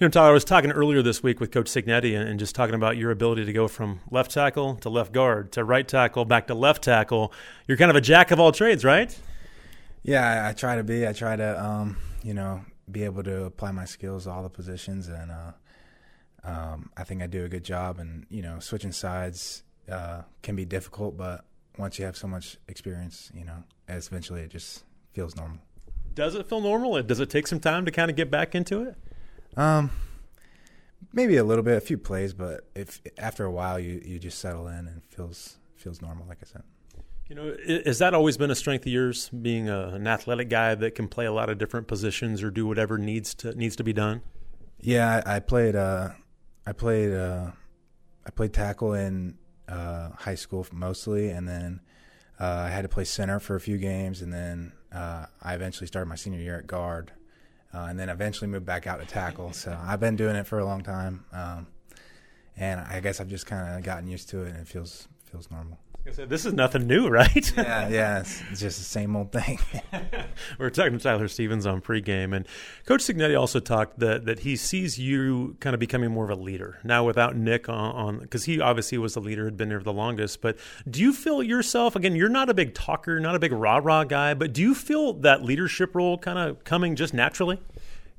You know, Tyler, I was talking earlier this week with Coach Cignetti and, and just talking about your ability to go from left tackle to left guard to right tackle back to left tackle. You're kind of a jack of all trades, right? Yeah, I, I try to be. I try to, um, you know, be able to apply my skills to all the positions, and uh, um, I think I do a good job. And you know, switching sides uh, can be difficult, but once you have so much experience, you know, eventually it just feels normal. Does it feel normal? Does it take some time to kind of get back into it? Um, maybe a little bit, a few plays, but if after a while you you just settle in and feels feels normal, like I said. You know, has that always been a strength of yours, being a, an athletic guy that can play a lot of different positions or do whatever needs to needs to be done? Yeah, I, I played. Uh, I played. Uh, I played tackle in uh, high school mostly, and then uh, I had to play center for a few games, and then uh, I eventually started my senior year at guard uh, and then eventually moved back out to tackle. So I've been doing it for a long time, um, and I guess I've just kind of gotten used to it, and it feels feels normal. Said, this is nothing new, right? yeah, yeah, it's, it's, just the same old thing. We're talking to Tyler Stephens on pregame, and Coach Cignetti also talked that that he sees you kind of becoming more of a leader now without Nick on because he obviously was the leader, had been there the longest. But do you feel yourself again? You're not a big talker, not a big rah rah guy, but do you feel that leadership role kind of coming just naturally?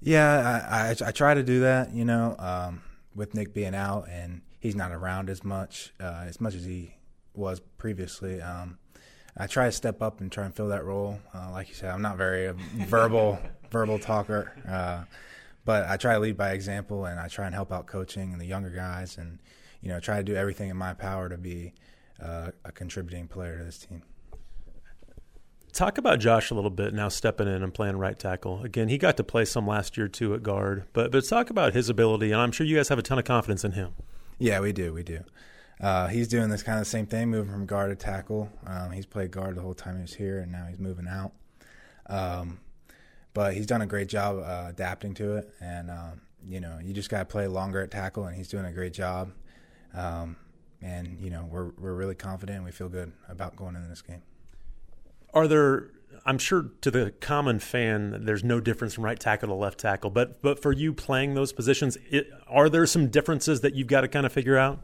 Yeah, I, I, I try to do that. You know, um, with Nick being out and he's not around as much, uh, as much as he was previously. Um, I try to step up and try and fill that role. Uh, like you said, I'm not very verbal verbal talker, uh, but I try to lead by example, and I try and help out coaching and the younger guys, and you know try to do everything in my power to be uh, a contributing player to this team. Talk about Josh a little bit now, stepping in and playing right tackle. Again, he got to play some last year too at guard, but but talk about his ability, and I'm sure you guys have a ton of confidence in him. Yeah, we do, we do. Uh, he's doing this kind of same thing, moving from guard to tackle. Um, he's played guard the whole time he was here, and now he's moving out. Um, but he's done a great job uh, adapting to it, and um, you know, you just got to play longer at tackle, and he's doing a great job. Um, and you know, we're we're really confident, and we feel good about going into this game. Are there I'm sure to the common fan, there's no difference from right tackle to left tackle. But but for you playing those positions, it, are there some differences that you've got to kind of figure out?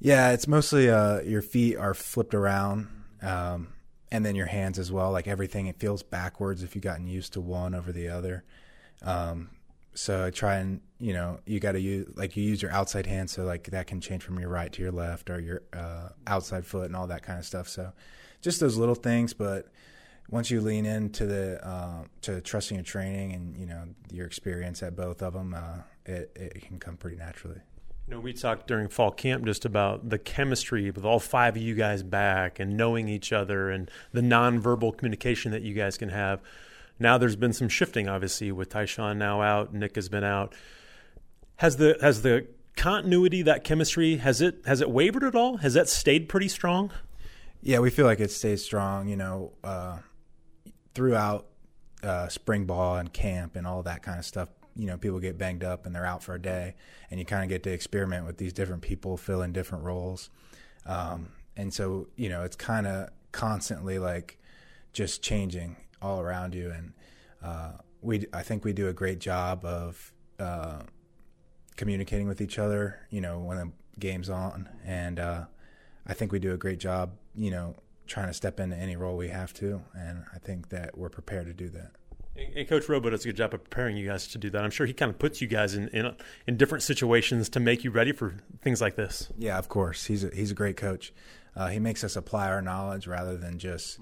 Yeah, it's mostly uh, your feet are flipped around, um, and then your hands as well. Like everything, it feels backwards if you've gotten used to one over the other. Um, so I try and you know you got to use like you use your outside hand, so like that can change from your right to your left or your uh, outside foot and all that kind of stuff. So just those little things, but once you lean into the uh, to trusting your training and you know your experience at both of them, uh, it it can come pretty naturally. You know, we talked during fall camp just about the chemistry with all five of you guys back and knowing each other and the nonverbal communication that you guys can have. Now there's been some shifting, obviously, with Tyshawn now out, Nick has been out. Has the has the continuity, that chemistry, has it has it wavered at all? Has that stayed pretty strong? Yeah, we feel like it stays strong. You know, uh, throughout uh, spring ball and camp and all that kind of stuff you know people get banged up and they're out for a day, and you kind of get to experiment with these different people, fill in different roles, um, and so you know it's kind of constantly like just changing all around you, and uh, we I think we do a great job of uh, communicating with each other. You know when the game's on, and uh, I think we do a great job. You know trying to step into any role we have to, and I think that we're prepared to do that. And Coach Robo does a good job of preparing you guys to do that. I'm sure he kind of puts you guys in, in in, different situations to make you ready for things like this. Yeah, of course. He's a, he's a great coach. Uh, he makes us apply our knowledge rather than just,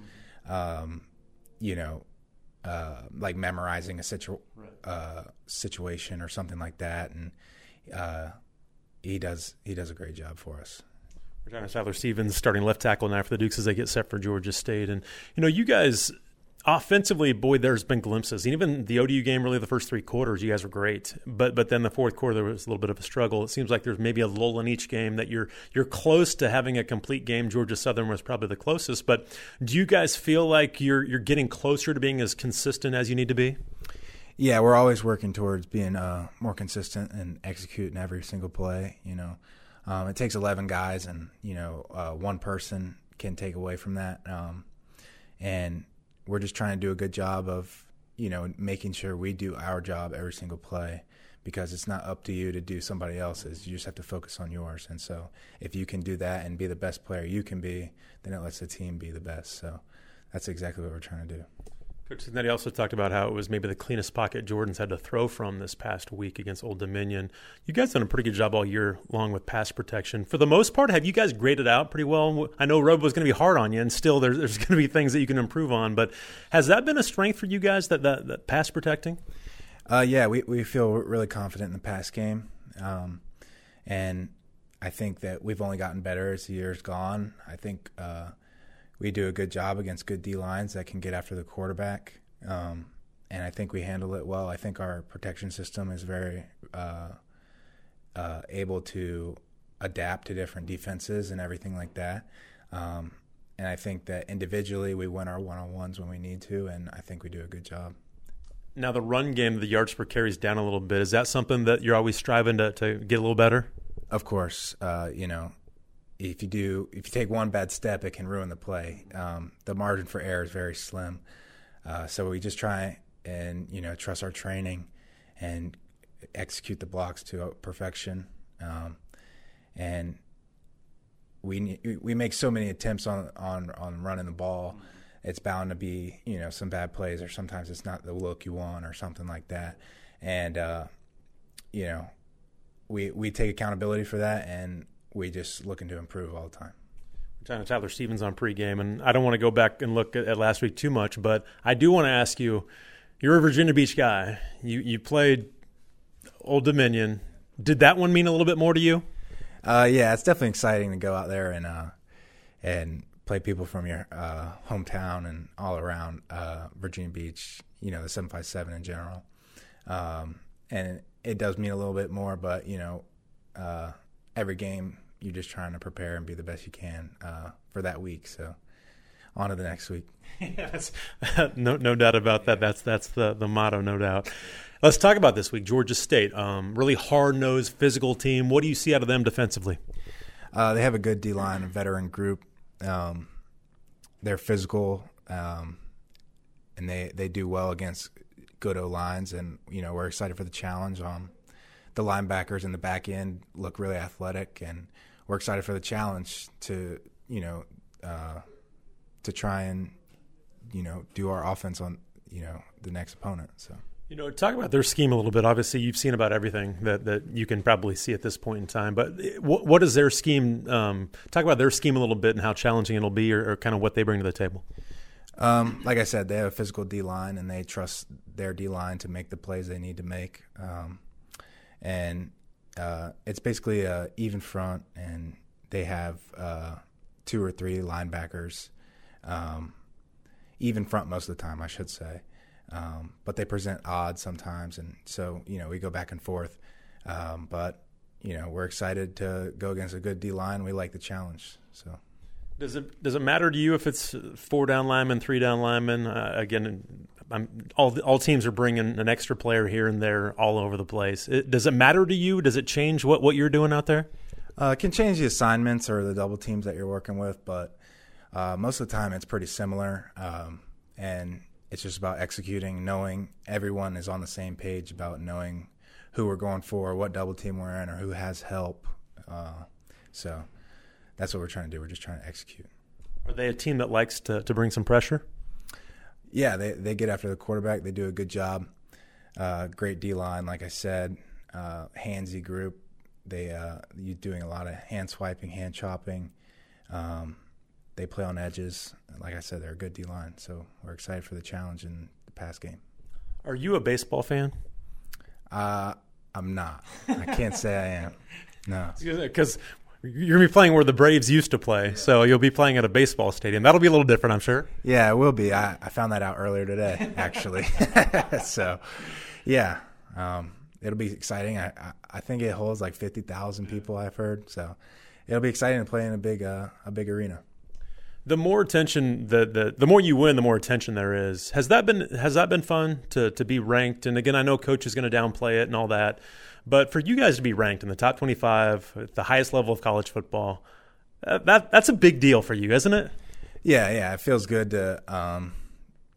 um, you know, uh, like memorizing a situ- uh, situation or something like that. And uh, he does he does a great job for us. We're talking to Tyler Stephens, starting left tackle now for the Dukes as they get set for Georgia State. And you know, you guys offensively, boy, there's been glimpses. And even the ODU game, really, the first three quarters, you guys were great. But but then the fourth quarter, there was a little bit of a struggle. It seems like there's maybe a lull in each game that you're you're close to having a complete game. Georgia Southern was probably the closest. But do you guys feel like you're you're getting closer to being as consistent as you need to be? Yeah, we're always working towards being uh, more consistent and executing every single play. You know, um, it takes eleven guys, and you know, uh, one person can take away from that. Um, and we're just trying to do a good job of you know making sure we do our job every single play because it's not up to you to do somebody else's. You just have to focus on yours. And so if you can do that and be the best player you can be, then it lets the team be the best. So that's exactly what we're trying to do. Coach Cignetti also talked about how it was maybe the cleanest pocket Jordan's had to throw from this past week against Old Dominion. You guys done a pretty good job all year long with pass protection. For the most part, have you guys graded out pretty well? I know Rob was going to be hard on you, and still there's, there's going to be things that you can improve on. But has that been a strength for you guys, that, that, that pass protecting? Uh, yeah, we, we feel really confident in the pass game. Um, and I think that we've only gotten better as the year's gone. I think uh, – we do a good job against good D lines that can get after the quarterback. Um, and I think we handle it well. I think our protection system is very uh, uh, able to adapt to different defenses and everything like that. Um, and I think that individually we win our one on ones when we need to, and I think we do a good job. Now, the run game, the yards per carry is down a little bit. Is that something that you're always striving to, to get a little better? Of course. Uh, you know, if you do if you take one bad step, it can ruin the play. Um, the margin for error is very slim. Uh, so we just try and you know trust our training and execute the blocks to perfection. Um, and we we make so many attempts on on on running the ball. It's bound to be you know some bad plays, or sometimes it's not the look you want, or something like that. And uh, you know, we we take accountability for that, and we just looking to improve all the time. We're talking to Tyler Stephens on pregame, and I don't want to go back and look at, at last week too much, but I do want to ask you. You're a Virginia Beach guy. You you played Old Dominion. Did that one mean a little bit more to you? Uh, yeah, it's definitely exciting to go out there and uh, and play people from your uh, hometown and all around uh, Virginia Beach. You know, the seven five seven in general, um, and it does mean a little bit more. But you know, uh, every game you're just trying to prepare and be the best you can uh, for that week. So on to the next week. yes, no, no doubt about that. That's that's the the motto, no doubt. Let's talk about this week, Georgia State. Um, really hard nosed, physical team. What do you see out of them defensively? Uh, they have a good D line, a veteran group. Um, they're physical, um, and they they do well against good O lines. And you know we're excited for the challenge. Um, the linebackers in the back end look really athletic, and we're excited for the challenge to you know uh, to try and you know do our offense on you know the next opponent. So. You know, talk about their scheme a little bit. Obviously, you've seen about everything that, that you can probably see at this point in time. But what, what is their scheme? Um, talk about their scheme a little bit and how challenging it'll be, or, or kind of what they bring to the table. Um, like I said, they have a physical D line, and they trust their D line to make the plays they need to make. Um, and uh, it's basically a even front, and they have uh, two or three linebackers, um, even front most of the time, I should say. Um, but they present odds sometimes, and so you know we go back and forth. Um, but you know we're excited to go against a good D line. We like the challenge, so. Does it does it matter to you if it's four down linemen, three down linemen? Uh, again, I'm, all all teams are bringing an extra player here and there all over the place. It, does it matter to you? Does it change what, what you're doing out there? Uh, it can change the assignments or the double teams that you're working with, but uh, most of the time it's pretty similar. Um, and it's just about executing, knowing everyone is on the same page about knowing who we're going for, what double team we're in, or who has help. Uh, so that's what we're trying to do. We're just trying to execute. Are they a team that likes to, to bring some pressure? Yeah, they they get after the quarterback. They do a good job. Uh, great D line, like I said. Uh, handsy group. They uh, you doing a lot of hand swiping, hand chopping. Um, they play on edges. Like I said, they're a good D line. So we're excited for the challenge in the pass game. Are you a baseball fan? Uh, I'm not. I can't say I am. No, because you're gonna be playing where the Braves used to play, so you'll be playing at a baseball stadium. That'll be a little different, I'm sure. Yeah, it will be. I, I found that out earlier today, actually. so, yeah, um, it'll be exciting. I, I, think it holds like fifty thousand people. I've heard, so it'll be exciting to play in a big uh, a big arena. The more attention, the, the the more you win, the more attention there is. Has that been has that been fun to to be ranked? And again, I know coach is going to downplay it and all that. But for you guys to be ranked in the top 25 at the highest level of college football, uh, that that's a big deal for you, isn't it? Yeah, yeah, it feels good to um,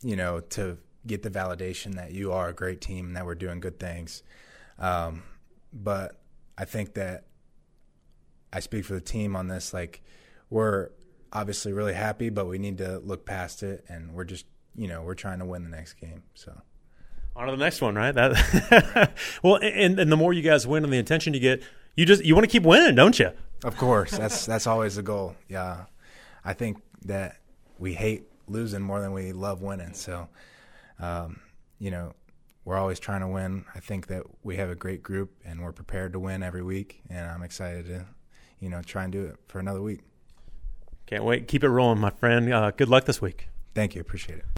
you know to get the validation that you are a great team and that we're doing good things. Um, but I think that I speak for the team on this. Like, we're obviously really happy, but we need to look past it, and we're just, you know, we're trying to win the next game. So. On to the next one, right? That well, and and the more you guys win, and the attention you get, you just you want to keep winning, don't you? Of course, that's that's always the goal. Yeah, I think that we hate losing more than we love winning. So, um, you know, we're always trying to win. I think that we have a great group, and we're prepared to win every week. And I'm excited to, you know, try and do it for another week. Can't wait. Keep it rolling, my friend. Uh, good luck this week. Thank you. Appreciate it.